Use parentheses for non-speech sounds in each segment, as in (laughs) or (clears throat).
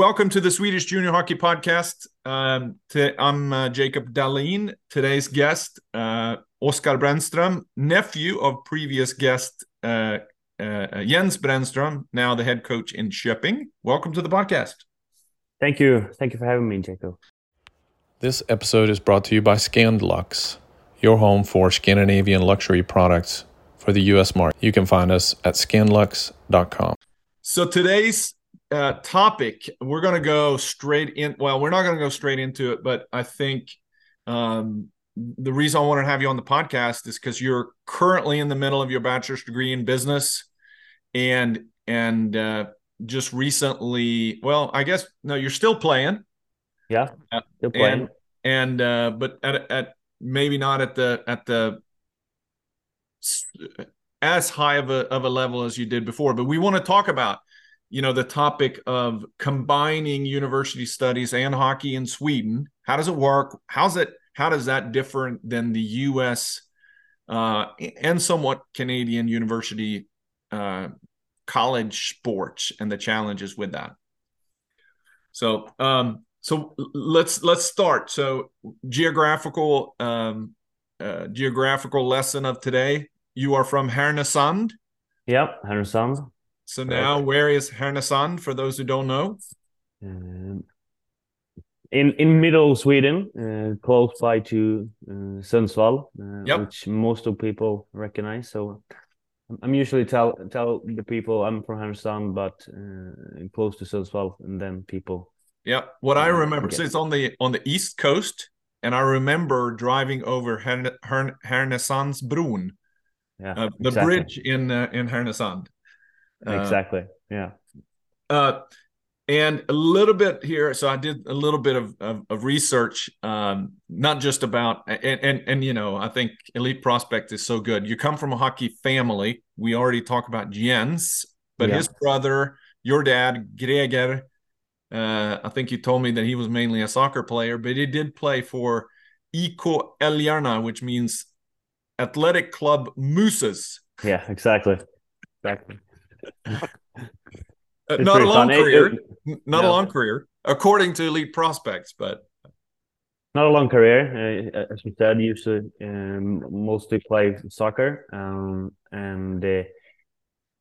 welcome to the Swedish Junior Hockey Podcast. Um, to, I'm uh, Jacob Dahlin. Today's guest, uh, Oskar Brännström, nephew of previous guest uh, uh, Jens Brännström, now the head coach in Shipping. Welcome to the podcast. Thank you. Thank you for having me, Jacob. This episode is brought to you by Scandlux, your home for Scandinavian luxury products for the US market. You can find us at scandlux.com. So today's uh, topic, we're going to go straight in. Well, we're not going to go straight into it, but I think um, the reason I want to have you on the podcast is because you're currently in the middle of your bachelor's degree in business, and and uh, just recently, well, I guess no, you're still playing. Yeah, uh, still playing. And, and uh, but at at maybe not at the at the as high of a of a level as you did before. But we want to talk about you know the topic of combining university studies and hockey in Sweden. How does it work? How's it? How does that different than the U.S. Uh, and somewhat Canadian university uh, college sports and the challenges with that? So, um, so let's let's start. So, geographical um, uh, geographical lesson of today. You are from Härnösand. Yep, Härnösand. So now, where is Härnösand for those who don't know? Um, in in middle Sweden, uh, close by to uh, Sundsvall, uh, yep. which most of people recognize. So I'm usually tell tell the people I'm from Härnösand, but uh, close to Sundsvall, and then people. Yeah, what I remember, so it's on the on the east coast, and I remember driving over Härnösandsbron, yeah, uh, the exactly. bridge in uh, in Härnösand. Uh, exactly. Yeah. Uh, and a little bit here. So I did a little bit of, of, of research, um, not just about, and, and, and, you know, I think Elite Prospect is so good. You come from a hockey family. We already talked about Jens, but yeah. his brother, your dad, Gregor. uh, I think you told me that he was mainly a soccer player, but he did play for Iko Älgarna, which means Athletic Club Mooses. Yeah, exactly. Exactly. Uh, not a long fun. career. Not no. a long career, according to elite prospects, but not a long career. Uh, as we said, used to um, mostly play soccer, um, and uh,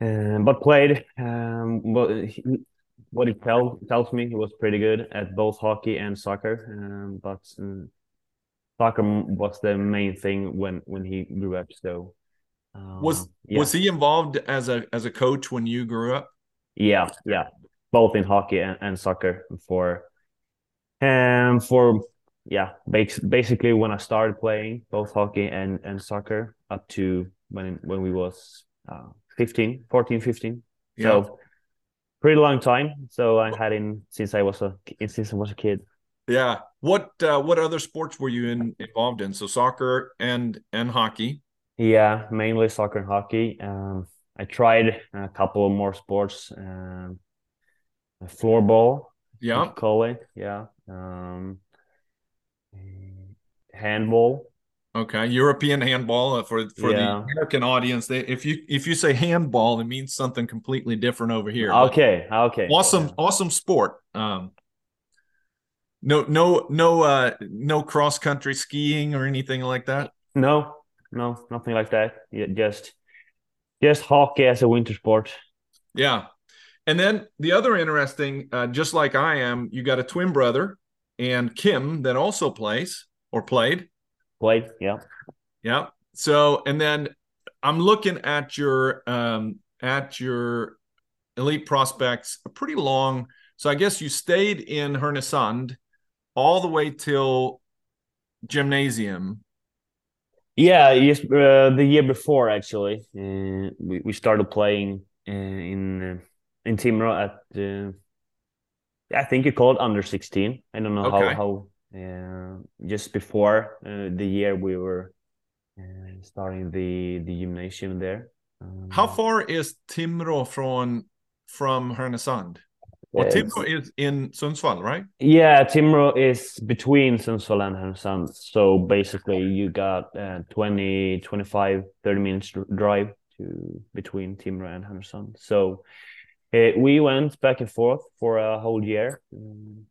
um, but played. Um, what he, what he tell, tells me, he was pretty good at both hockey and soccer. Um, but um, soccer was the main thing when when he grew up. So was um, yeah. was he involved as a as a coach when you grew up? Yeah, yeah, both in hockey and, and soccer for and for yeah, basically when I started playing both hockey and and soccer up to when when we was uh, 15, 14, 15. Yeah. So pretty long time. So I had in since I was a since I was a kid. Yeah. What uh, what other sports were you in involved in? So soccer and and hockey. Yeah, mainly soccer and hockey. Um, I tried a couple of more sports. Um, floorball. Yeah. Call it. Yeah. Um, handball. Okay, European handball uh, for for yeah. the American audience. They, if you if you say handball, it means something completely different over here. Okay, okay. Awesome, yeah. awesome sport. Um, no, no, no, uh, no cross country skiing or anything like that. No, no, nothing like that. Yeah, just just hockey as a winter sport. Yeah, and then the other interesting, uh, just like I am, you got a twin brother and Kim that also plays or played. Played, yeah, yeah. So and then I'm looking at your um at your elite prospects a pretty long. So I guess you stayed in Härnösand all the way till gymnasium yeah, yes, uh, the year before actually, uh, we we started playing uh, in uh, in Timrå at uh, I think you called under sixteen. I don't know okay. how how uh, just before the year we were starting the the gymnasium there. Um, how far is Timrå from from Härnösand? Well, Timrå is in Sundsvall, right? Yeah, Timrå is between Sundsvall and Härnösand. So basically, you got uh, 20, 25, 30 minutes drive to between Timrå and Härnösand. So Uh, we went back and forth for a whole year. Um,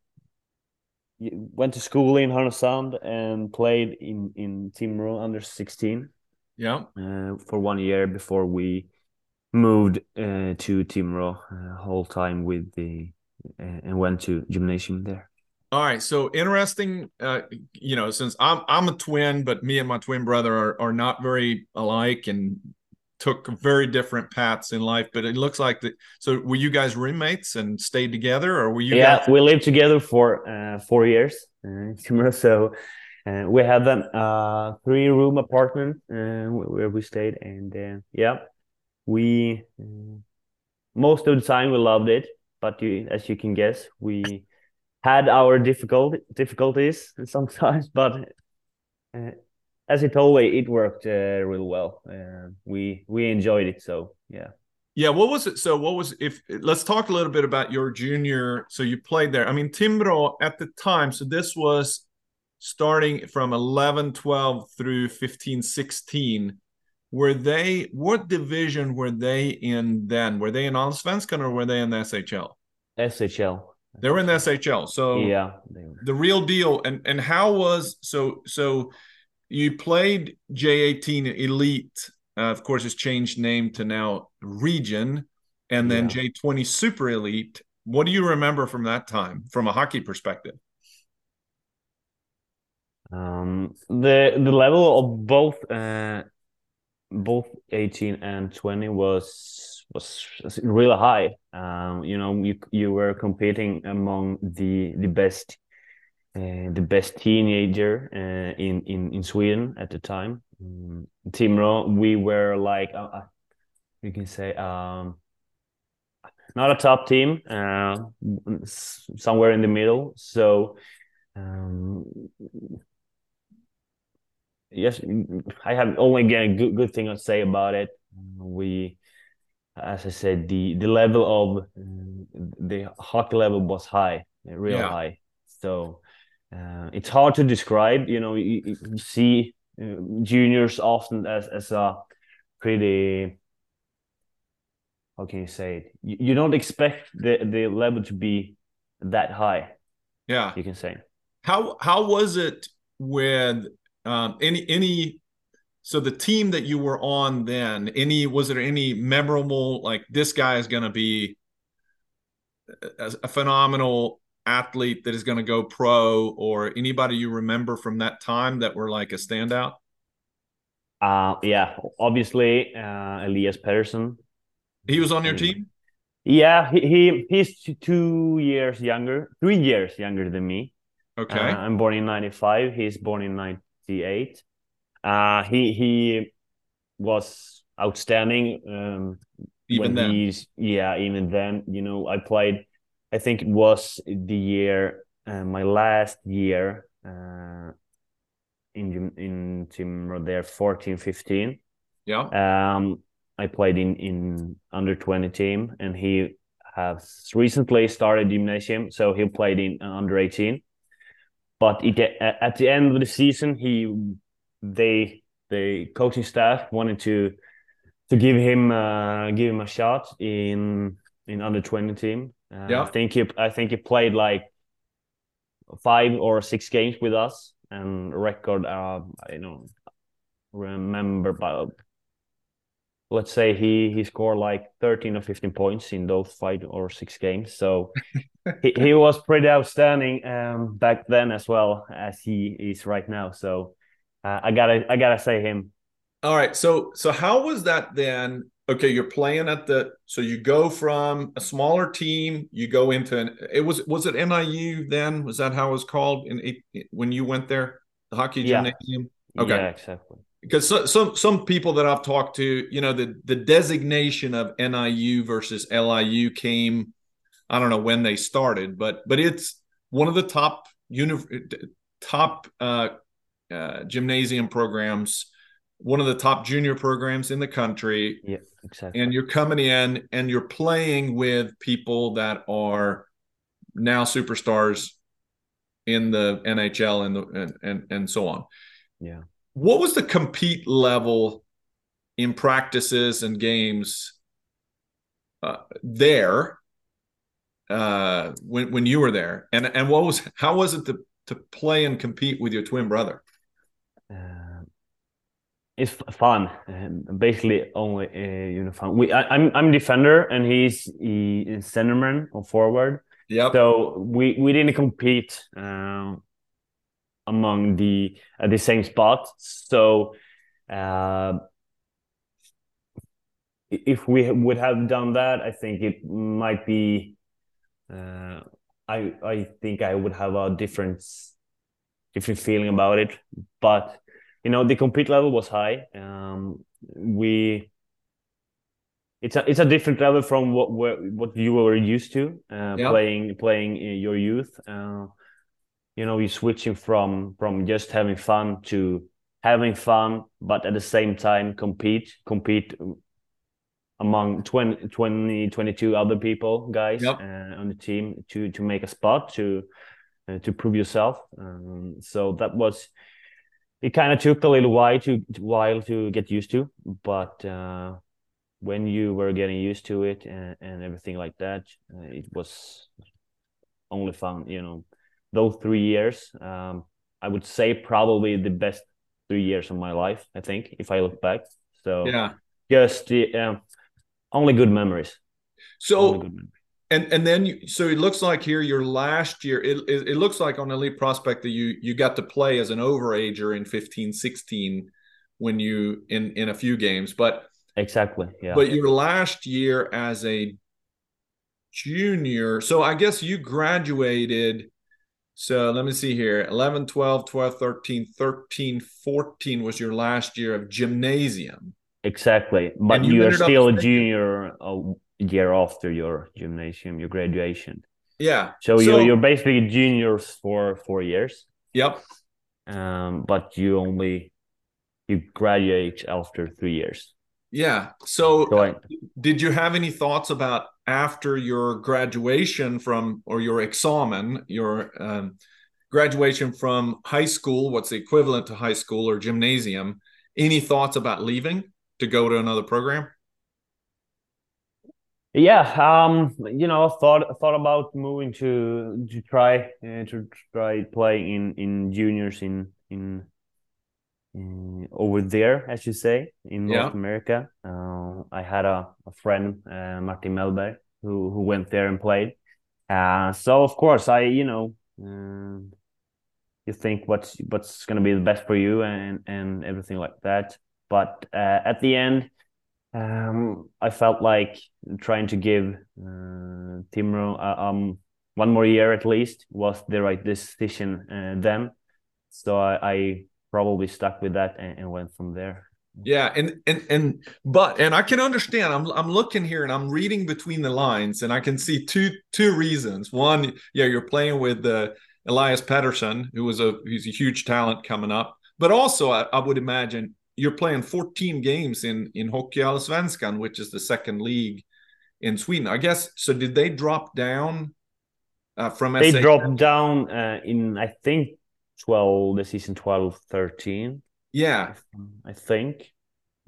went to school in Härnösand and played in in Timrå under 16. Yeah. Uh, for one year before we moved uh, to Timrå uh, whole time with the uh, and went to gymnasium there. All right, so interesting. Uh, you know, since I'm I'm a twin, but me and my twin brother are are not very alike and took very different paths in life. But it looks like that. So were you guys roommates and stayed together, or were you? Yeah, guys- we lived together for uh, four years uh, (laughs) Timrå. So uh, we had a uh, three room apartment uh, where we stayed, and uh, yeah, we most of the time we loved it. But you, as you can guess, we had our difficult difficulties (laughs) sometimes, but uh, as it always, it worked uh, really well. Uh, we we enjoyed it, so yeah. Yeah, what was it? So, what was if? Let's talk a little bit about your junior. So, you played there. I mean, Timrå at the time. So, this was starting from 11, 12 through 15, 16. Were they? What division were they in then? Were they in Allsvenskan or were they in the SHL? SHL. They were in the SHL. So yeah, the real deal. And and how was so so? You played J18 Elite. Uh, of course, it's changed name to now Region, and then Yeah. J20 Super Elite. What do you remember from that time, from a hockey perspective? Um, the the level of both uh, both 18 and 20 was was really high. Um, you know, you you were competing among the the best uh, the best teenager uh, in in in Sweden at the time. Um, Timrå, we were like uh, uh, you can say um not a top team, uh, somewhere in the middle. So. Um, yes, I have only again good good thing to say about it. We, as I said, the the level of the hockey level was high, real Yeah. high. So uh, it's hard to describe. You know, you, you see uh, juniors often as as a pretty. How can you say it? You, you don't expect the the level to be that high. Yeah. You can say. How how was it with um, any any? So the team that you were on then, any was there any memorable like this guy is going to be a, a phenomenal athlete that is going to go pro, or anybody you remember from that time that were like a standout? Uh, yeah, obviously, uh, Elias Pettersson. He was on your team. Yeah, he, he he's two years younger, three years younger than me. Okay. Uh, I'm born in '95. He's born in '98. Uh, he he was outstanding. Um, Even then. he's yeah, even then, you know, I played. I think it was the year, uh, my last year, uh, in in Timrå there, 14, 15. Yeah. Um, I played in in under twenty team, and he has recently started gymnasium, so he played in uh, under eighteen. But at the end of the season, he they the coaching staff wanted to to give him uh, give him a shot in in under twenty team. Uh, Yeah. I think he I think he played like five or six games with us and record uh I don't remember but let's say he he scored like 13 or 15 points in those five or six games so (laughs) he, he was pretty outstanding um back then as well as he is right now so uh, i gotta i gotta say him All right. So so how was that then? Okay, you're playing at the so you go from a smaller team, you go into an it was was it NIU then? Was that how it was called in when you went there? The hockey Yeah. Okay. yeah exactly Because so, some some people that I've talked to, you know, the the designation of NIU versus LIU came I don't know when they started, but but it's one of the top uni- top uh, uh, gymnasium programs, one of the top junior programs in the country, yeah exactly. And you're coming in and you're playing with people that are now superstars in the NHL and the and and, and so on. yeah What was the compete level in practices and games uh, there uh, when when you were there, and and what was how was it to to play and compete with your twin brother? Uh, it's fun. basically, only uh, you know fun. We I, am I'm, I'm defender and he's he centerman or forward. Yeah. So we we didn't compete um, among the uh, the same spot. So uh, if we would have done that, I think it might be. Uh, I I think I would have a different different feeling about it, but you know the compete level was high. Um, we it's a it's a different level from what what you were used to uh, yeah. playing playing in your youth. Uh, you know, you're switching from from just having fun to having fun, but at the same time compete compete among 20, 20 22 other people guys yep. uh, on the team to to make a spot to uh, to prove yourself. Um, so that was it. Kind of took a little while to while to get used to, but uh, when you were getting used to it and, and everything like that, uh, it was only fun. You know, those three years, um, I would say probably the best three years of my life. I think if I look back. So yeah, just the um, only good memories. So. Good memories and and then you, so it looks like here your last year it, it, it, looks like on elite prospect that you you got to play as an overager in 15 16 when you in in a few games but exactly yeah but your last year as a junior so i guess you graduated so let me see here 11 12 12 13 13 14 was your last year of gymnasium exactly but you, you are still a junior a year after your gymnasium, your graduation. Yeah. So, so you're you're basically juniors for four years. Yep. Um, but you only you graduate after three years. Yeah. So, I, did you have any thoughts about after your graduation from or your examen, your um, graduation from high school, what's the equivalent to high school or gymnasium? Any thoughts about leaving to go to another program? Yeah, um, you know, thought thought about moving to to try uh, to try playing in in juniors in, in over there, as you say, in yeah. North America. Uh, I had a, a friend, uh, Martin Melberg, who who went there and played. Uh, so of course, I you know, uh, you think what's what's going to be the best for you and and everything like that. But uh, at the end um, I felt like trying to give uh, Timrå uh, um, one more year at least was the right decision uh, then. So I, I, probably stuck with that and, and, went from there. Yeah, and and and but and I can understand. I'm I'm looking here and I'm reading between the lines, and I can see two two reasons. One, yeah, you're playing with uh, Elias Pettersson, who was a who's a huge talent coming up, but also I, I would imagine you're playing 14 games in in Hockeyallsvenskan, which is the second league in Sweden. I guess so. Did they drop down uh, from? They dropped down uh, in I think 12 the season 12 13. Yeah, I think.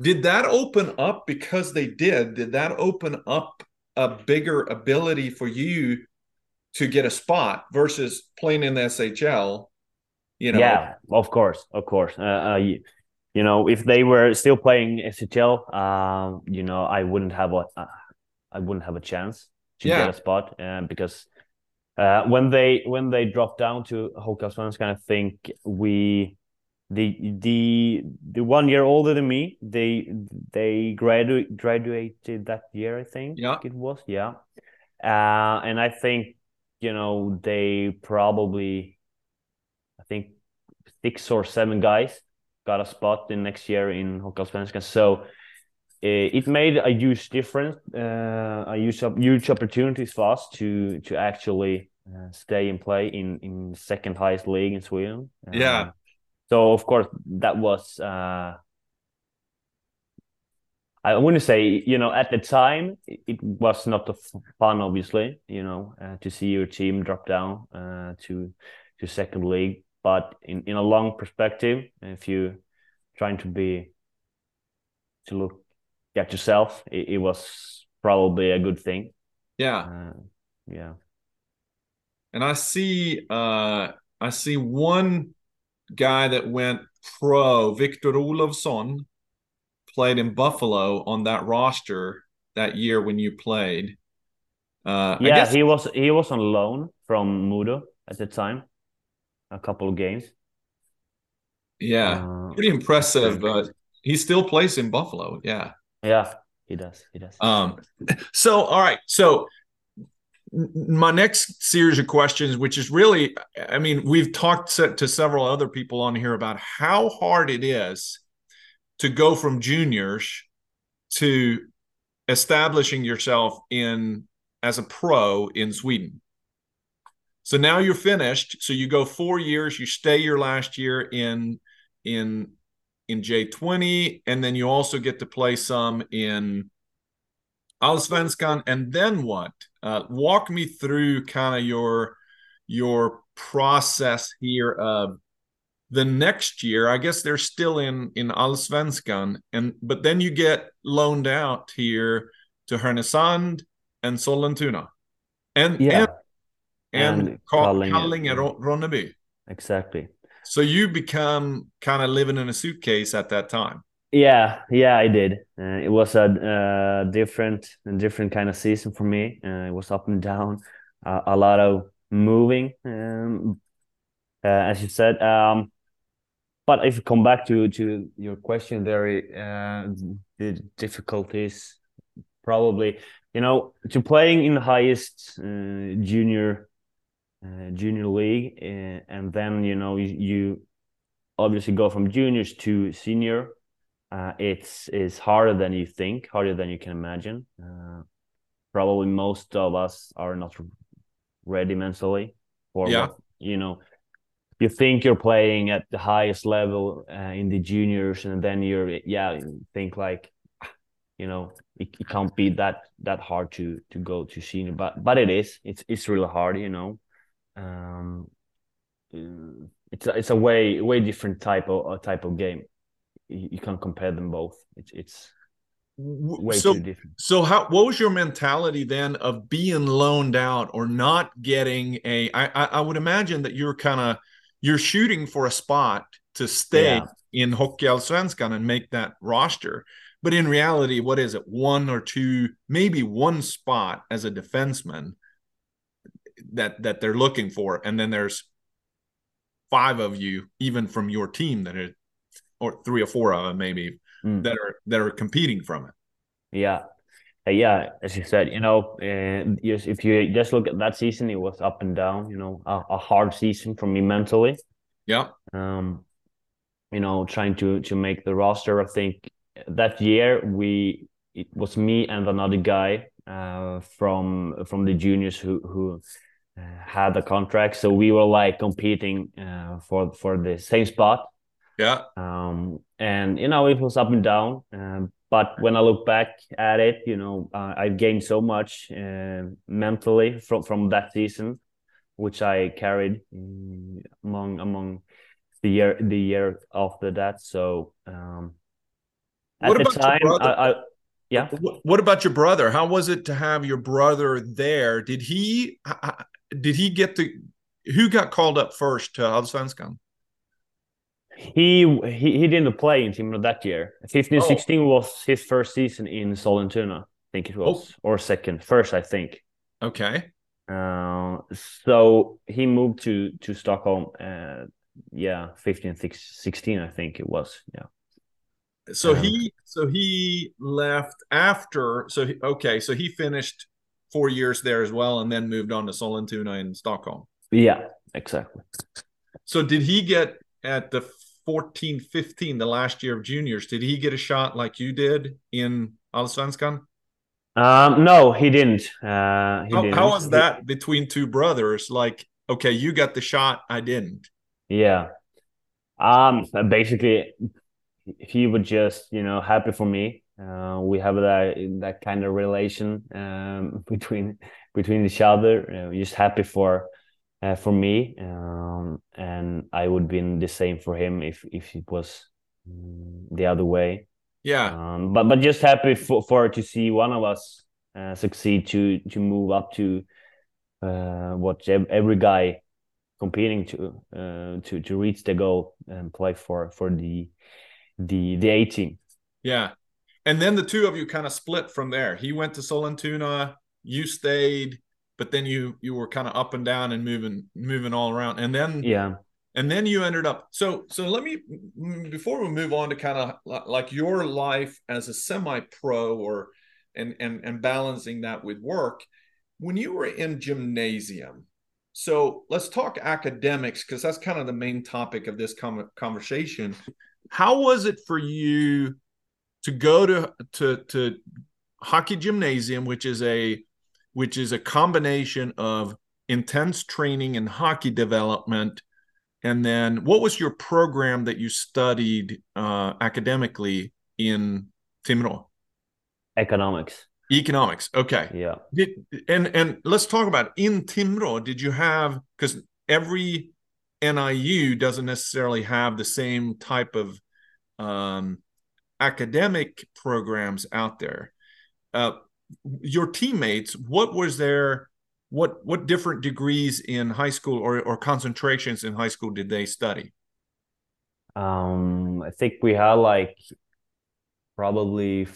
Did that open up because they did? Did that open up a bigger ability for you to get a spot versus playing in the SHL? You know, yeah, of course, of course. Uh, uh, you know, if they were still playing SHL, um, you know, I wouldn't have a, uh, I wouldn't have a chance to yeah. get a spot uh, because uh, when they when they dropped down to Hockeyallsvenskan, I think we the the the one year older than me, they they graduate graduated that year, I think. Yeah, it was yeah, uh, and I think you know they probably, I think six or seven guys got a spot in next year in Hockeyallsvenskan. So it made a huge difference, uh, a huge huge opportunities for us to to actually uh, stay and play in in second highest league in Sweden. Yeah. So of course that was. Uh, I wouldn't say you know at the time it was not fun obviously you know uh, to see your team drop down uh, to to second league but in, in a long perspective if you trying to be to look at yourself it, it was probably a good thing. Yeah. Uh, yeah. And I see uh I see one guy that went pro, Victor Olofsson, played in Buffalo on that roster that year when you played. Uh, yeah, guess, he was he was on loan from Modo at the time, a couple of games. Yeah, uh, pretty impressive. But he still plays in Buffalo. Yeah, yeah, he does. He does. Um, so all right, so my next series of questions, which is really, I mean, we've talked to several other people on here about how hard it is to go from juniors to establishing yourself in as a pro in Sweden. So now you're finished. So you go four years. You stay your last year in in in J20, and then you also get to play some in Allsvenskan, and then what? Uh, walk me through kind of your your process here of the next year. I guess they're still in in Allsvenskan, and but then you get loaned out here to Härnösand and Sollentuna, and yeah, and, and Kallinge and Ronneby. Exactly. So you become kind of living in a suitcase at that time. Yeah, yeah, I did. Uh, it was a uh, different, a different kind of season for me. Uh, it was up and down, uh, a lot of moving, um, uh, as you said. Um, but if you come back to to your question, there, uh, the difficulties probably, you know, to playing in the highest junior junior league, and then you know you, you obviously go from juniors to senior uh, it's is harder than you think, harder than you can imagine. Uh, probably most of us are not ready mentally for yeah. what, you know. You think you're playing at the highest level uh, in the juniors, and then you're yeah think like, you know, it, it can't be that that hard to to go to senior, but but it is. It's it's really hard, you know. Um, it's a, it's a way way different type of a type of game you, can't compare them both. It's it's way so, too different. So how what was your mentality then of being loaned out or not getting a I I, I would imagine that you're kind of you're shooting for a spot to stay yeah. in Hockeyallsvenskan and make that roster. But in reality, what is it? One or two, maybe one spot as a defenseman that that they're looking for, and then there's five of you, even from your team, that are or three or four of them maybe mm. that are that are competing from it. Yeah, uh, yeah. As you said, you know, uh, if you just look at that season, it was up and down. You know, a, a hard season for me mentally. Yeah. Um, you know, trying to to make the roster. I think that year we it was me and another guy uh, from from the juniors who who had a contract. So we were like competing uh, for for the same spot. Yeah. Um, and you know, it was up and down. Um, but when I look back at it, you know, uh, I've gained so much uh, mentally from from that season, which I carried um, among among the year the year after that. So um, at the time, I, I, yeah. What about your brother? How was it to have your brother there? Did he did he get the who got called up first to Allsvenskan? He he he didn't play in Timrå that year. 15 oh. 16 was his first season in Sollentuna, I think it was, oh. or second, first, I think. Okay. Uh, so he moved to to Stockholm. Uh, yeah, 15 16, I think it was. Yeah. So um, he so he left after. So he, okay, so he finished four years there as well, and then moved on to Sollentuna in Stockholm. Yeah, exactly. So did he get at the 14 15 the last year of juniors did he get a shot like you did in allsvenskan um no he didn't uh he how, didn't. how was that between two brothers like okay you got the shot i didn't yeah um basically he was just you know happy for me uh, we have that that kind of relation um, (laughs) between between each other. Uh, just happy for uh, for me, um, and I would been the same for him if if it was mm, the other way. Yeah. Um, but but just happy for for to see one of us uh, succeed to to move up to uh, what every guy competing to uh, to to reach the goal and play for for the the the A team. Yeah, and then the two of you kind of split from there. He went to Sollentuna, you stayed, but then you you were kind of up and down and moving moving all around, and then yeah, and then you ended up. So so let me before we move on to kind of like your life as a semi pro or and and and balancing that with work when you were in gymnasium so let's talk academics because that's kind of the main topic of this conversation how was it for you to go to to to hockey gymnasium which is a which is a combination of intense training and hockey development and then what was your program that you studied uh, academically in Timrå? Economics. Economics. Okay. Yeah. Did, and and let's talk about it. in Timrå. Did you have because every NIU doesn't necessarily have the same type of um, academic programs out there. Uh, your teammates, what was their what what different degrees in high school or, or concentrations in high school did they study? Um, I think we had like probably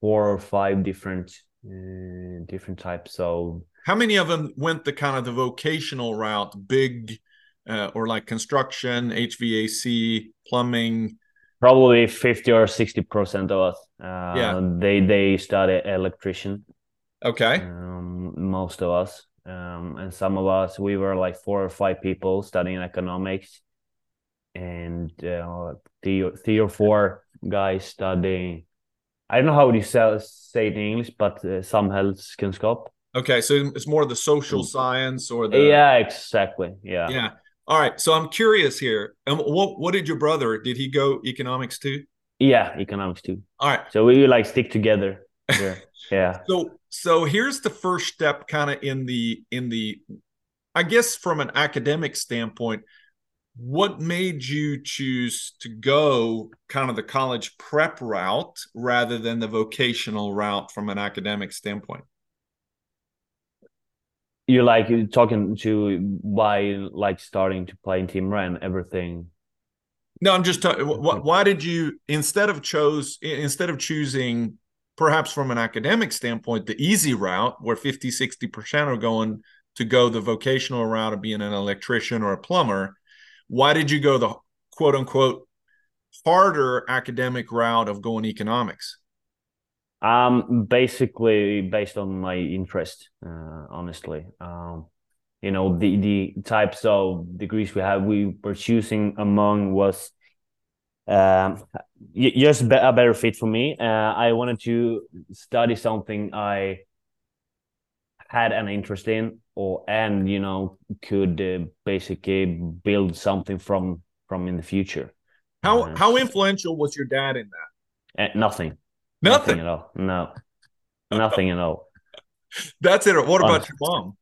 four or five different uh, different types. So how many of them went the kind of the vocational route, big uh, or like construction, HVAC, plumbing? Probably fifty or sixty percent of us. Uh, yeah, they they study electrician. Okay. Um, most of us, um, and some of us, we were like four or five people studying economics, and uh, three, three or four guys studying I don't know how you say, say it in English, but uh, samhällskunskap. Okay, so it's more the social mm. science or the yeah, exactly. Yeah, yeah. All right, so I'm curious here. And what what did your brother? Did he go economics too? Yeah, economics too. All right, so we like stick together. Yeah, (laughs) yeah. So so here's the first step, kind of in the in the, I guess from an academic standpoint what made you choose to go kind of the college prep route rather than the vocational route from an academic standpoint you like talking to why like starting to play in Timrå and everything no i'm just talking why did you instead of chose instead of choosing perhaps from an academic standpoint the easy route where 50 60% are going to go the vocational route of being an electrician or a plumber why did you go the quote unquote harder academic route of going economics? Um, basically based on my interest, uh, honestly. Um, you know, the the types of degrees we have, we were choosing among was um, just a better fit for me. Uh, I wanted to study something I had an interest in or and you know could uh, basically build something from from in the future how uh, how influential was your dad in that uh, nothing. Nothing. Nothing at all. No. Nothing at all. That's it. What about your mom?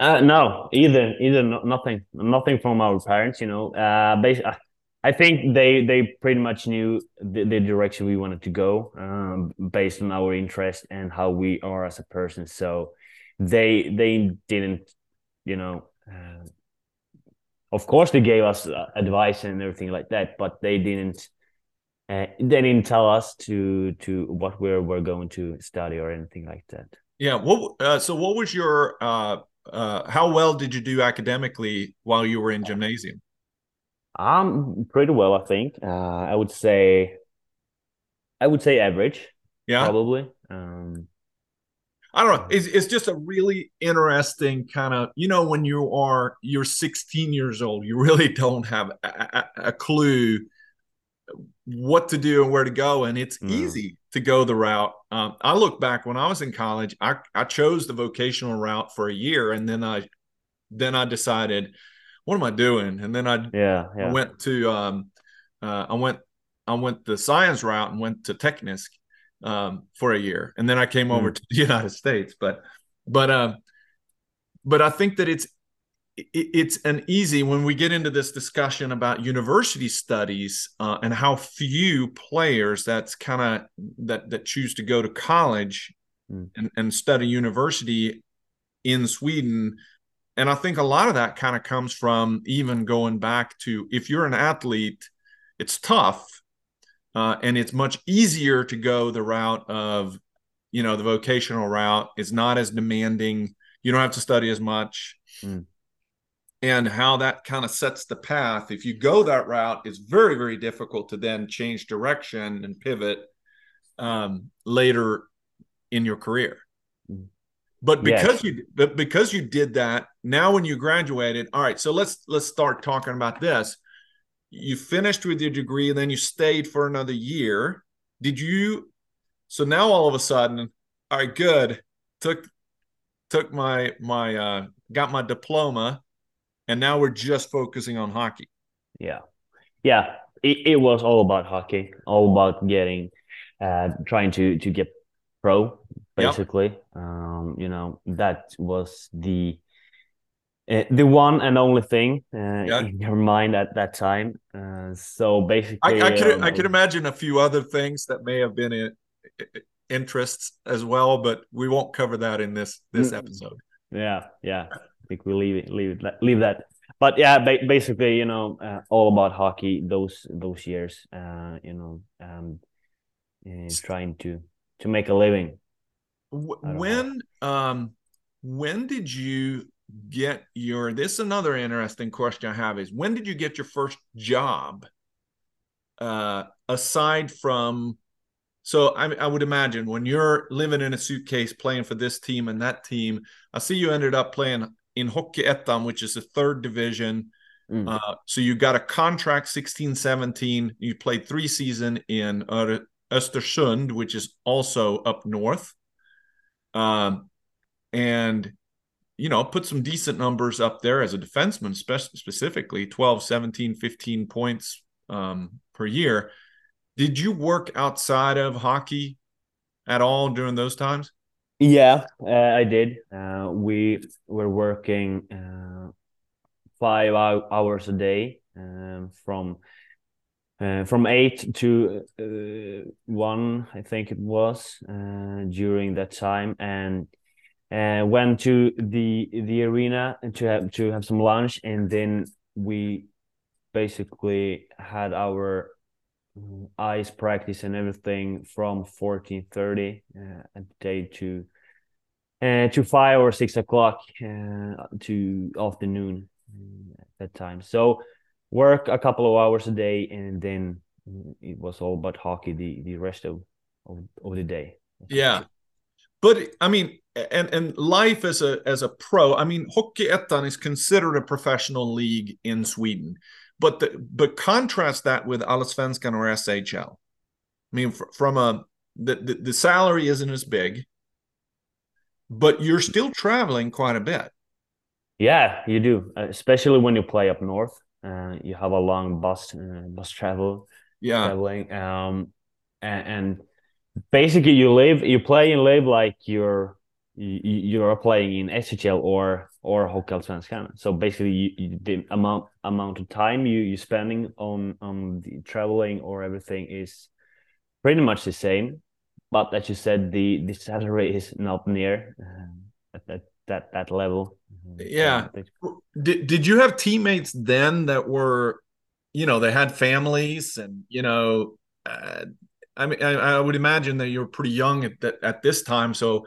Uh, no either either no, nothing. Nothing from our parents you know. Uh basically I think they they pretty much knew the, the direction we wanted to go um, based on our interest and how we are as a person. So they they didn't you know uh, of course they gave us uh, advice and everything like that but they didn't uh, they didn't tell us to to what we're we're going to study or anything like that. Yeah what uh, so what was your uh uh how well did you do academically while you were in gymnasium? Um pretty well i think. Uh i would say i would say average yeah? probably. Um I don't know. It's, it's just a really interesting kind of, you know, when you are, you're 16 years old, you really (laughs) don't have a, a, a clue what to do and where to go. And it's mm. easy to go the route. Um, I look back when I was in college, I, I chose the vocational route for a year. And then I, then I decided, what am I doing? And then I, yeah, yeah. I went to, um, uh, I went, I went the science route and went to Technisk um, for a year, and then I came over mm. to the (laughs) United States. But but um, but I think that it's it's an easy when we get into this discussion about university studies uh, and how few players that's kind of that that choose to go to college Mm. and, and study university in Sweden. And I think a lot of that kind of comes from even going back to if you're an athlete, it's tough. Uh, and it's much easier to go the route of, you know, the vocational route is not as demanding. You don't have to study as much. Mm. And how that kind of sets the path. If you go that route, it's very, very difficult to then change direction and pivot um, later in your career. Mm. But Yes. because you but because you did that, now when you graduated, all right, so let's let's start talking about this. You finished with your degree, and then you stayed for another year. Did you so now all of a sudden, all right, good. Took took my my uh got my diploma and now we're just focusing on hockey. Yeah, yeah. It, it was all about hockey, all about getting, uh, trying to to get pro, Yep. basically. Um, you know, that was the uh, the one and only thing uh, Yeah. in your mind at that time. Uh, so basically, I could I um, could imagine a few other things that may have been in, interests as well, but we won't cover that in this this Mm. episode. Yeah, yeah. Think we leave it, leave it, leave that. But yeah, ba basically, you know, uh, all about hockey those those years. Uh, you know, um, uh, trying to to make a living. W- I know. When um when did you get your this is another interesting question I have is when did you get your first job uh aside from so I, I would imagine when you're living in a suitcase playing for this team and that team I see you ended up playing in Hockey Ettan which is the third division. Mm. uh, so you got a contract 16 17 you played three season in Ö- Östersund which is also up north. Um, and you know put some decent numbers up there as a defenseman spe- specifically 12 17 15 points um, per year. Did you work outside of hockey at all during those times Yeah, uh, I did. Uh, we were working uh, five hours a day um, from uh, from eight to uh, one, I think it was, uh, during that time, and went to the the arena to have to have some lunch, and then we basically had our ice practice and everything from fourteen thirty uh, a day to uh, to five or six o'clock uh, to afternoon uh, at that time. So work a couple of hours a day, and then it was all about hockey the the rest of of, of the day. yeah but i mean and and life as a as a pro i mean hockey ettan is considered a professional league in sweden but the, but contrast that with allsvenskan or shl i mean fr- from a the, the the salary isn't as big but you're still traveling quite a bit Yeah, you do, especially when you play up north. Uh, you have a long bus uh, bus travel yeah traveling. Um, and, and basically you live, you play and live like you're you, you're playing in SHL or or Hockeyallsvenskan. So basically, you, you, the amount amount of time you you spending on on the traveling or everything is pretty much the same. But as you said, the the salary is not near um, at that that that level. Yeah. Did, did you have teammates then that were you know they had families and you know uh, i mean I, I would imagine that you were pretty young at that at this time so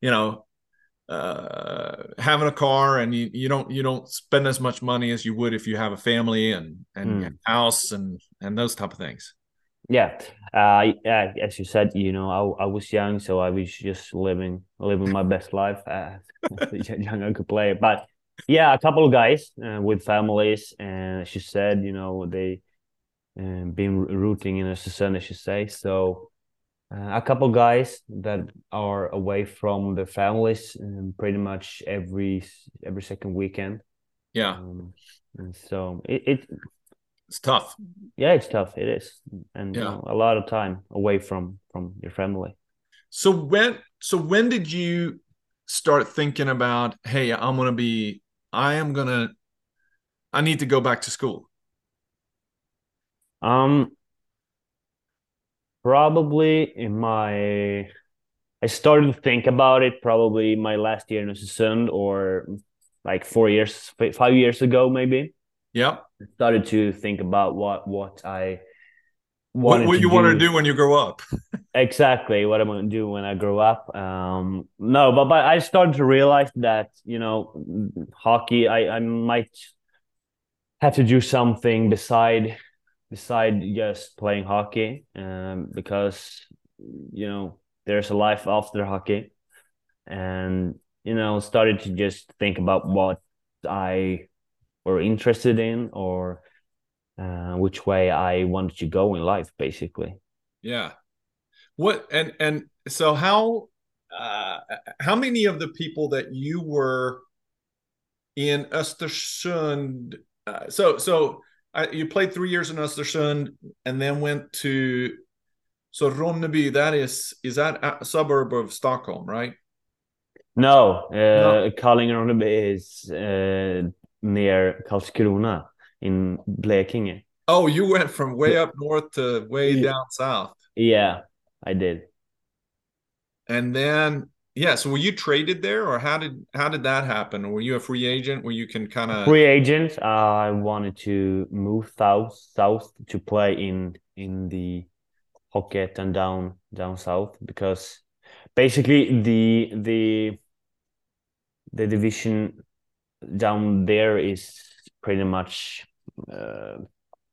you know uh having a car and you, you don't you don't spend as much money as you would if you have a family and and Mm. house and and those type of things Yeah, uh, yeah, as you said, you know, I I was young, so I was just living living my best life (laughs) a young hockey player. But yeah, a couple of guys uh, with families, and as you said, you know, they um, been rooting in Östersund, as you say. So uh, a couple guys that are away from their families um, pretty much every every second weekend. yeah Um, and so it, it it's tough yeah, it's tough. It is, and you know, a lot of time away from from your family. so when so when did you start thinking about hey i'm gonna be i am gonna i need to go back to school Um, probably in my I started to think about it probably my last year in Östersund or like four years, five years ago, maybe. Yeah. I started to think about what what I what, what you do. want to do when you grow up. (laughs) exactly what I'm going to do when I grow up. Um, no, but but I started to realize that you know hockey. I I might have to do something beside beside just playing hockey, um, because you know there's a life after hockey, and you know started to just think about what I were interested in or uh, which way I wanted to go in life, basically. Yeah. What and and so how uh, how many of the people that you were in Östersund? Uh, so so uh, you played three years in Östersund and then went to so Ronneby. That is is that a suburb of Stockholm, right? No, uh, no. Ronneby is uh, near Karlskrona in Blekinge. Oh, you went from way up north to way yeah. down south. Yeah, I did. And then yeah, so were you traded there or how did how did that happen? Were you a free agent where you can kind of free agent? Uh, I wanted to move south south to play in in the Hockeyettan down down south because basically the the the division down there is pretty much uh,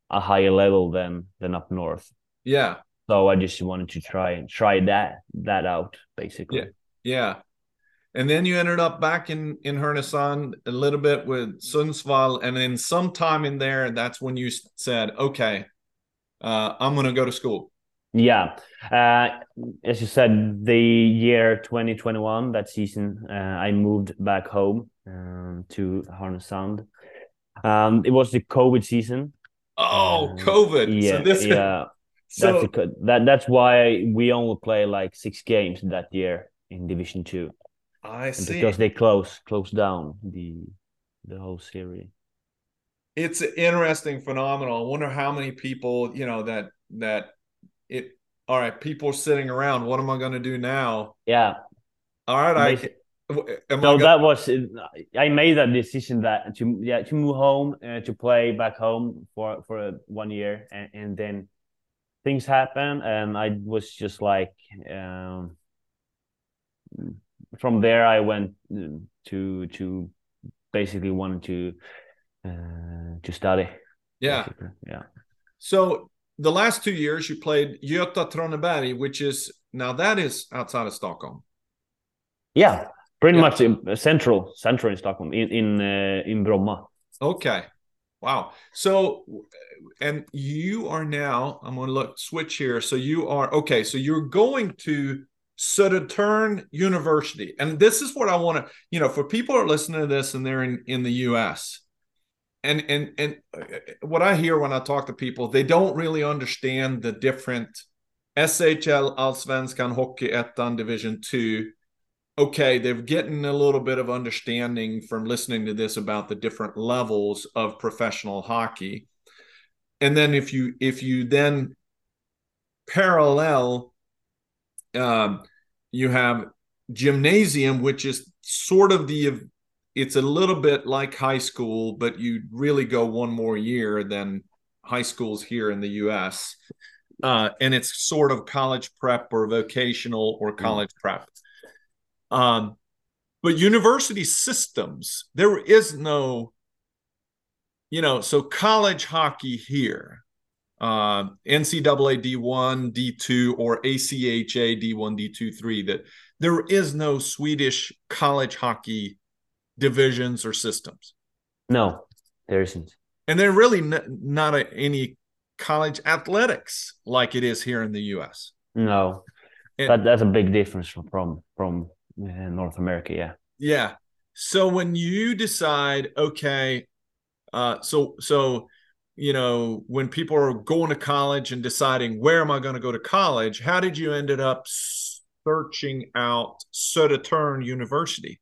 a higher level than than up north. Yeah. So I just wanted to try and try that that out basically. Yeah. Yeah. And then you ended up back in in Härnösand a little bit with Sundsvall, and then sometime in there, that's when you said, "Okay, uh, I'm going to go to school." Yeah, uh, as you said, the year 2021, that season, uh, I moved back home um, to Härnösand, um, it was the COVID season. Oh, um, COVID! Yeah, so this, (laughs) yeah. So that's a, that that's why we only play like six games that year in Division Two. I see. Because they close close down the the whole series. It's an interesting phenomenon. I wonder how many people you know that that it. All right, people sitting around. What am I going to do now? Yeah. All right, I Am so that was I made that decision that to yeah to move home uh, to play back home for for one year and, and then things happen and I was just like um, from there I went uh, to to basically wanted to uh, to study. Yeah, basically. yeah. So the last two years you played Göta Traneberg, which is now that is outside of Stockholm. Yeah, pretty yeah. much in, uh, central central in Stockholm in in uh, in Bromma. Okay, wow. So, and you are now. I'm going to look switch here. So you are okay. So you're going to Södertörn University, and this is what I want to. You know, for people are listening to this and they're in in the U.S. And and and uh, what I hear when I talk to people, they don't really understand the different SHL, Allsvenskan, Hockey Ettan, Division Two okay, they're getting a little bit of understanding from listening to this about the different levels of professional hockey. And then if you if you then parallel, um, you have gymnasium, which is sort of the it's a little bit like high school, but you really go one more year than high schools here in the U.S. Uh, and it's sort of college prep or vocational or college mm. prep. Um, but university systems, there is no, you know, so college hockey here, uh, NCAA D1, D2, or ACHA D1, D2, 3, that there is no Swedish college hockey divisions or systems. No, there isn't. And there really n- not a, any college athletics like it is here in the U.S. No, and, that, that's a big difference from from North America. Yeah. Yeah. So when you decide, okay, uh, so so you know when people are going to college and deciding where am I going to go to college, how did you ended up searching out Södertörn University?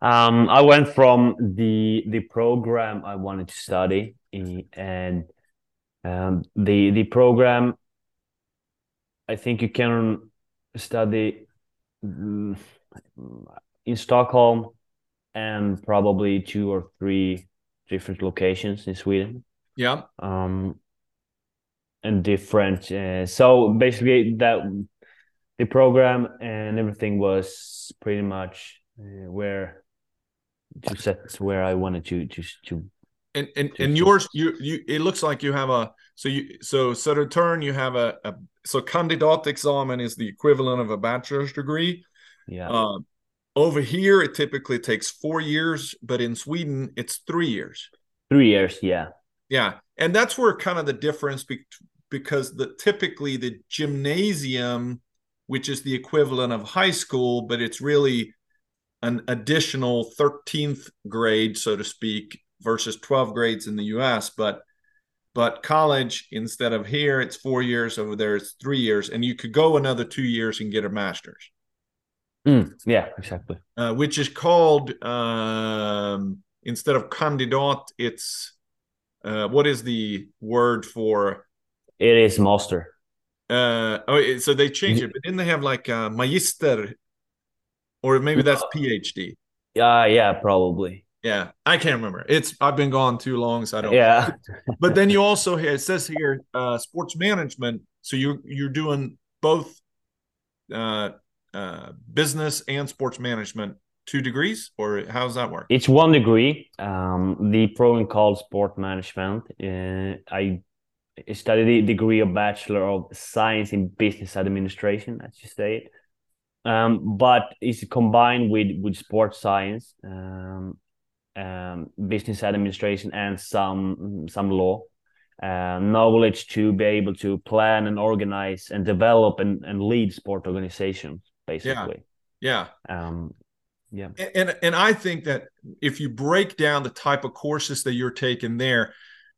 Um, I went from the the program I wanted to study, and um, the the program. I think you can study mm, in Stockholm and probably two or three different locations in Sweden. Yeah. Um, and different. Uh, so basically, that the program and everything was pretty much uh, where to set where I wanted to to to. And and, and yours, you you it looks like you have a so you so Södertörn you have a, a so kandidat examen is the equivalent of a bachelor's degree. Yeah. Uh, over here, it typically takes four years, but in Sweden, it's three years. Three years, yeah. Yeah, and that's where kind of the difference be- because the typically the gymnasium, which is the equivalent of high school, but it's really an additional 13th grade, so to speak, versus 12 grades in the US. But but college, instead of here, it's four years, over there it's three years, and you could go another two years and get a master's. Mm, yeah, exactly. Uh, which is called um, instead of kandidat, it's uh, what is the word for? It is master. Uh, oh, so they changed it, but didn't they have like a magister, or maybe that's PhD? Yeah, yeah, probably. Yeah, I can't remember. It's I've been gone too long, so I don't. Yeah. (laughs) but then you also it says here uh, sports management. So you you're doing both uh, uh, business and sports management two degrees, or how does that work? It's one degree. Um, the program called sport management. Uh, I studied the degree of bachelor of science in business administration, as you say it. Um, but it's combined with with sports science. Um, um, business administration and some some law uh, knowledge to be able to plan and organize and develop and, and lead sport organizations basically. Yeah. Yeah um, yeah. And and i think that if you break down the type of courses that you're taking there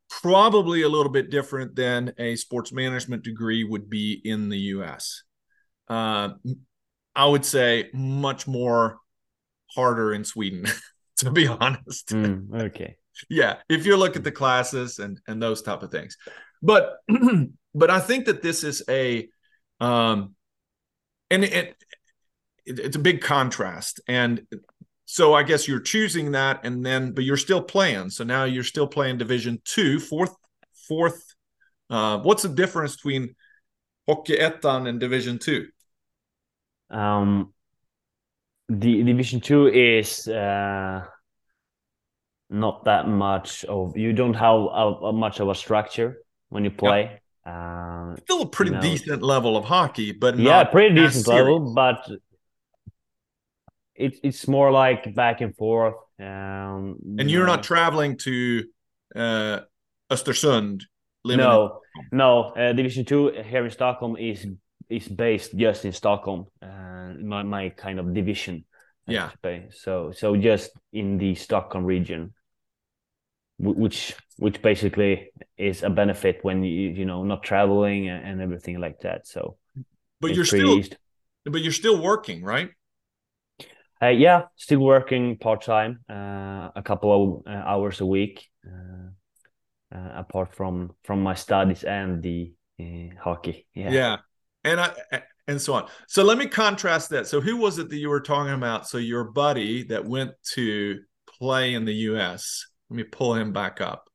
probably a little bit different than a sports management degree would be in the us uh, i would say much more harder in sweden (laughs) to be honest. Mm, okay. yeah, if you look at the classes and and those type of things, but (clears throat) but I think that this is a um, and it, it it's a big contrast, and so I guess you're choosing that, and then but you're still playing. So now you're still playing Division Two, fourth fourth. Uh, what's the difference between Hockey Ettan and Division Two? Um, the division two is uh, not that much of you don't have a, a much of a structure when you play uh, still a pretty you know. decent level of hockey but yeah pretty decent serious. level but it, it's more like back and forth um, and you're not traveling to uh östersund no no uh, division two here in stockholm is is based just in Stockholm, uh, my my kind of division. Yeah. So so just in the Stockholm region, which which basically is a benefit when you you know not traveling and everything like that. So, but you're still, but you're still working, right? Uh, yeah, still working part time, uh, a couple of uh, hours a week, uh, uh, apart from from my studies and the hockey. Yeah. Yeah, and I and so on. So let me contrast that. So who was it that you were talking about? So your buddy that went to play in the U.S. Let me pull him back up.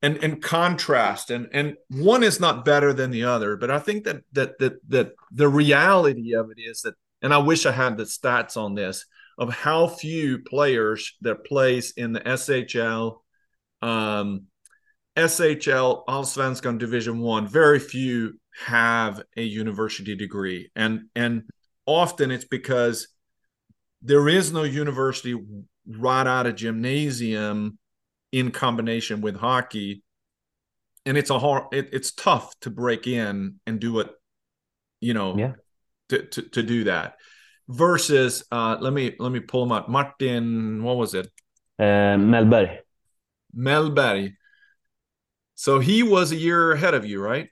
And and contrast and and one is not better than the other, but I think that that that that the reality of it is that, and I wish I had the stats on this of how few players that plays in the SHL, um, SHL, Allsvenskan Division One. Very few have a university degree and and often it's because there is no university right out of gymnasium in combination with hockey and it's a hard it, it's tough to break in and do it you know yeah to, to, to do that versus uh let me let me pull him up martin what was it uh mellberg mellberg so he was a year ahead of you right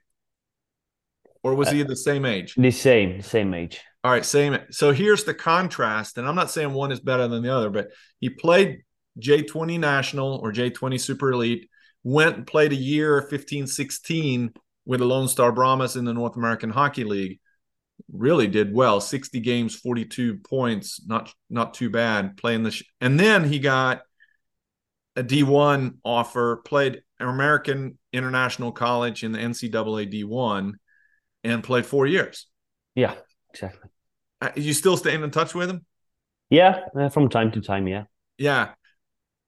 or was he the same age? The same, same age. All right, same. So here's the contrast, and I'm not saying one is better than the other, but he played J20 National or J20 Super Elite, went and played a year 15 16 with the Lone Star Brahmas in the North American Hockey League. Really did well. 60 games 42 points not not too bad playing the sh- and then he got a d1 offer played american international college in the ncaa d1 and played four years. Yeah exactly. Uh, you still staying in touch with him? Yeah uh, from time to time yeah. Yeah.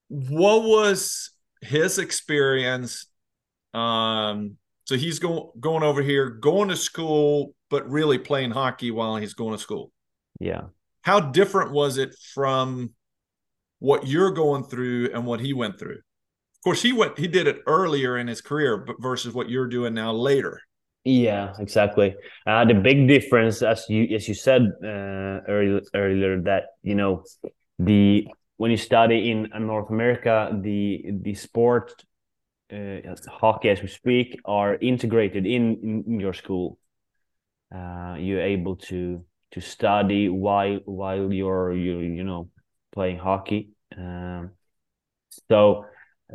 What was his experience um so he's going going over here going to school but really playing hockey while he's going to school. Yeah. How different was it from what you're going through and what he went through? Of course, he went he did it earlier in his career, but versus what you're doing now later. Yeah, exactly. Uh, the big difference, as you as you said uh, earlier, earlier, that you know the when you study in North America, the the sport uh, hockey, as we speak, are integrated in, in your school uh, you're able to to study while while you're you you know playing hockey. Um, so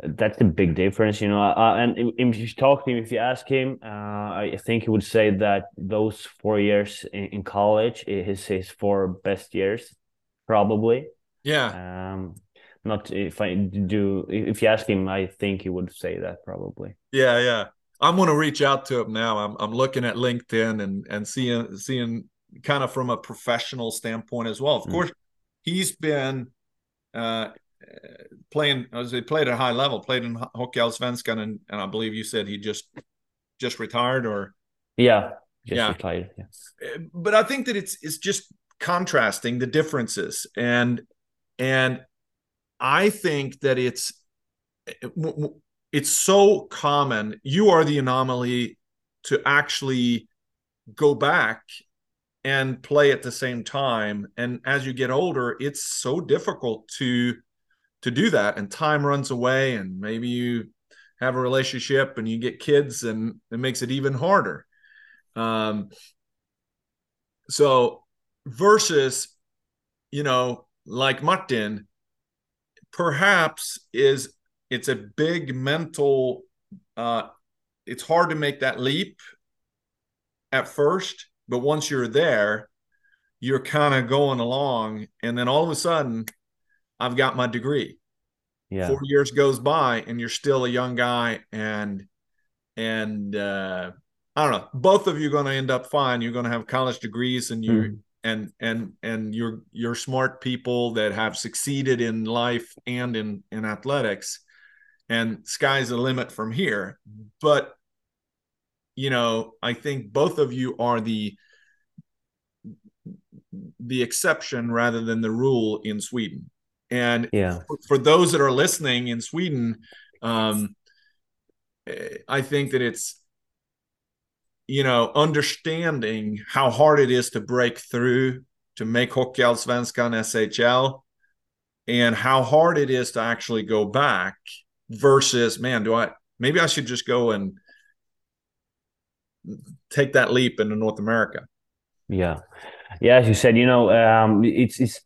that's a big difference, you know. Uh, and if you talk to him, if you ask him, uh, I think he would say that those four years in, in college is his four best years, probably. Yeah. Um, not if I do. If you ask him, I think he would say that probably. Yeah, yeah. I'm going to reach out to him now. I'm I'm looking at LinkedIn and and seeing seeing kind of from a professional standpoint as well. Of mm. course, he's been uh, playing as he played at a high level, played in Hockeyallsvenskan, and and I believe you said he just just retired or yeah, just yeah. retired. Yes, uh, but I think that it's it's just contrasting the differences and and I think that it's it's so common. You are the anomaly to actually go back and play at the same time. And as you get older, it's so difficult to to do that. And time runs away, and maybe you have a relationship and you get kids, and it makes it even harder. Um, so versus, you know, like Martin, perhaps is it's a big mental uh it's hard to make that leap at first but once you're there you're kind of going along and then all of a sudden i've got my degree. Yeah. Four years goes by and you're still a young guy and and uh i don't know. Both of you are going to end up fine. You're going to have college degrees and you mm. and and and you're you're smart people that have succeeded in life and in in athletics and sky's the limit from here. But you know, I think both of you are the the exception rather than the rule in Sweden. And yeah, for, for those that are listening in Sweden, um, I think that it's you know understanding how hard it is to break through to make Hockeyallsvenskan SHL and how hard it is to actually go back versus man do i maybe i should just go and take that leap into north america. Yeah. Yeah as you said you know um it's it's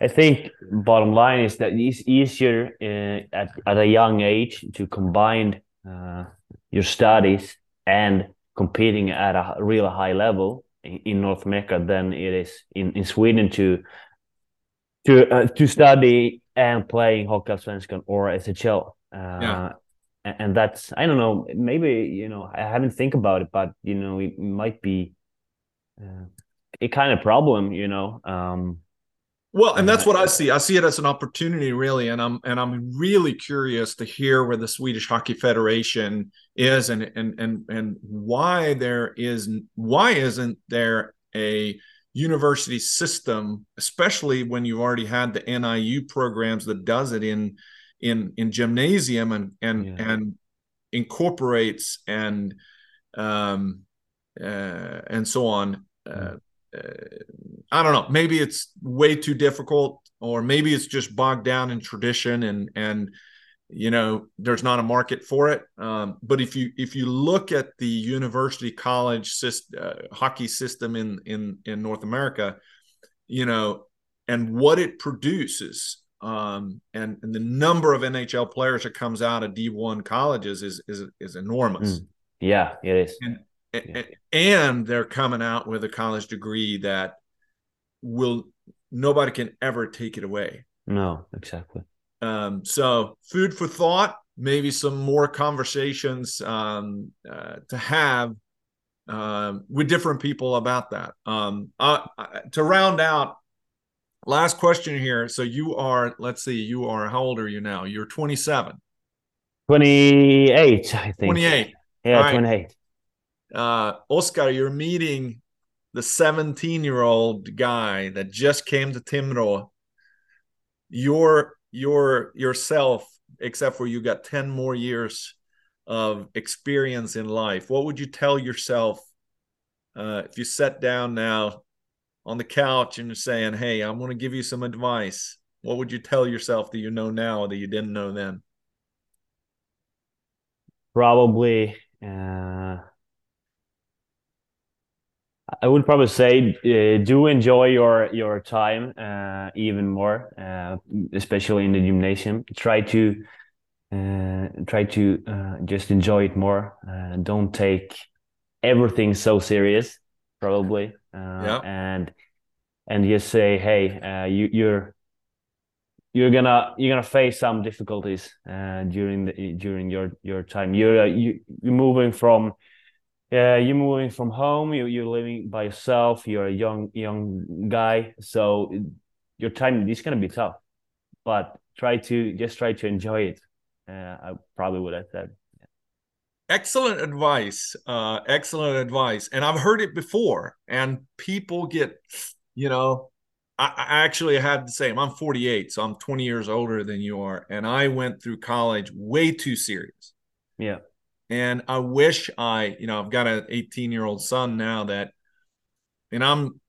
i think bottom line is that it's easier uh, at, at a young age to combine uh, your studies and competing at a real high level in, in north america than it is in, in sweden to to uh, to study and playing Hockeyallsvenskan or SHL yeah. Uh, and that's I don't know maybe you know I haven't think about it but you know it might be uh, a kind of problem you know um, well and that's what I see I see it as an opportunity really and I'm and I'm really curious to hear where the Swedish Hockey Federation is and and and and why there is why isn't there a university system especially when you've already had the NIU programs that does it in in in gymnasium and and yeah. and incorporates and um uh, and so on uh, uh, i don't know. Maybe it's way too difficult or maybe it's just bogged down in tradition and and you know there's not a market for it. Um, but if you if you look at the university college system, uh, hockey system in in in north america you know and what it produces um, and, and the number of NHL players that comes out of D1 colleges is is is enormous. Mm. Yeah, it is. And yeah. and they're coming out with a college degree that will nobody can ever take it away. No, exactly. Um, so food for thought, maybe some more conversations um, uh, to have um, with different people about that. Um, uh, to round out, last question here. So you are, let's see, you are, how old are you now? You're 27. 28, I think. 28. Yeah, right. 28. Uh, Oskar, you're meeting the 17 year old guy that just came to Timrå. Your your yourself, except for you got 10 more years of experience in life, what would you tell yourself uh, if you sat down now on the couch and saying, Hey, I'm going to give you some advice? What would you tell yourself that you know now that you didn't know then? Probably, uh, I would probably say uh, do enjoy your your time uh, even more, uh, especially in the gymnasium. Try to uh, try to uh, just enjoy it more. Uh, don't take everything so serious, probably. Uh, yeah. And and just say, hey, uh, you, you're you're gonna you're gonna face some difficulties uh, during the during your your time. You're you, you're moving from yeah you're moving from home you, you're living by yourself you're a young young guy so your time is to be tough but try to just try to enjoy it uh, I probably would have said. Excellent advice. Uh, excellent advice. And I've heard it before, and people get, you know, I, I actually had the same. I'm 48, so I'm 20 years older than you are, and I went through college way too serious. Yeah. And I wish I, you know, I've got an 18 year old son now that, and I'm,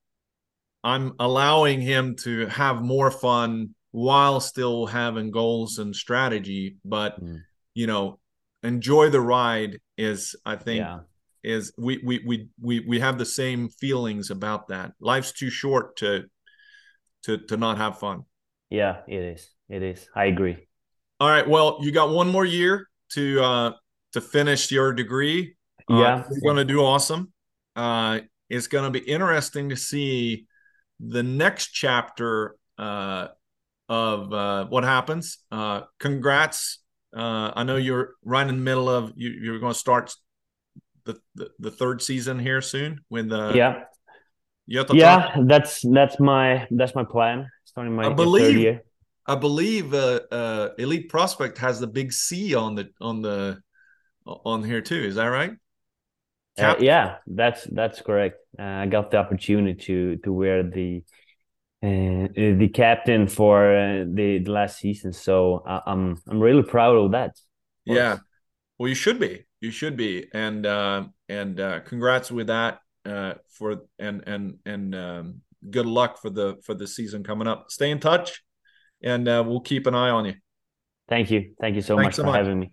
I'm allowing him to have more fun while still having goals and strategy but mm. you know enjoy the ride is i think yeah. is we, we we we we have the same feelings about that. Life's too short to to to not have fun. Yeah it is. It is. I agree. All right. Well you got one more year to uh to finish your degree. Uh, yeah. you're going to do awesome. Uh it's going to be interesting to see the next chapter uh of uh, what happens. Uh, congrats. Uh, I know you're right in the middle of you, you're going to start the, the, the third season here soon When the yeah yeah that's that's my that's my plan starting my I believe, third year. I believe uh, uh, Elite Prospect has the big C on the on the on here too. Is that right? Uh, yeah, that's that's correct. Uh, I got the opportunity to to wear the uh, the captain for uh, the, the, last season. So I, am I'm really proud of that. Yeah, well, you should be. You should be, and uh, and uh, congrats with that. Uh, for and and and um, good luck for the for the season coming up. Stay in touch, and uh, we'll keep an eye on you. Thank you. Thank you so Thanks much so for much. having me.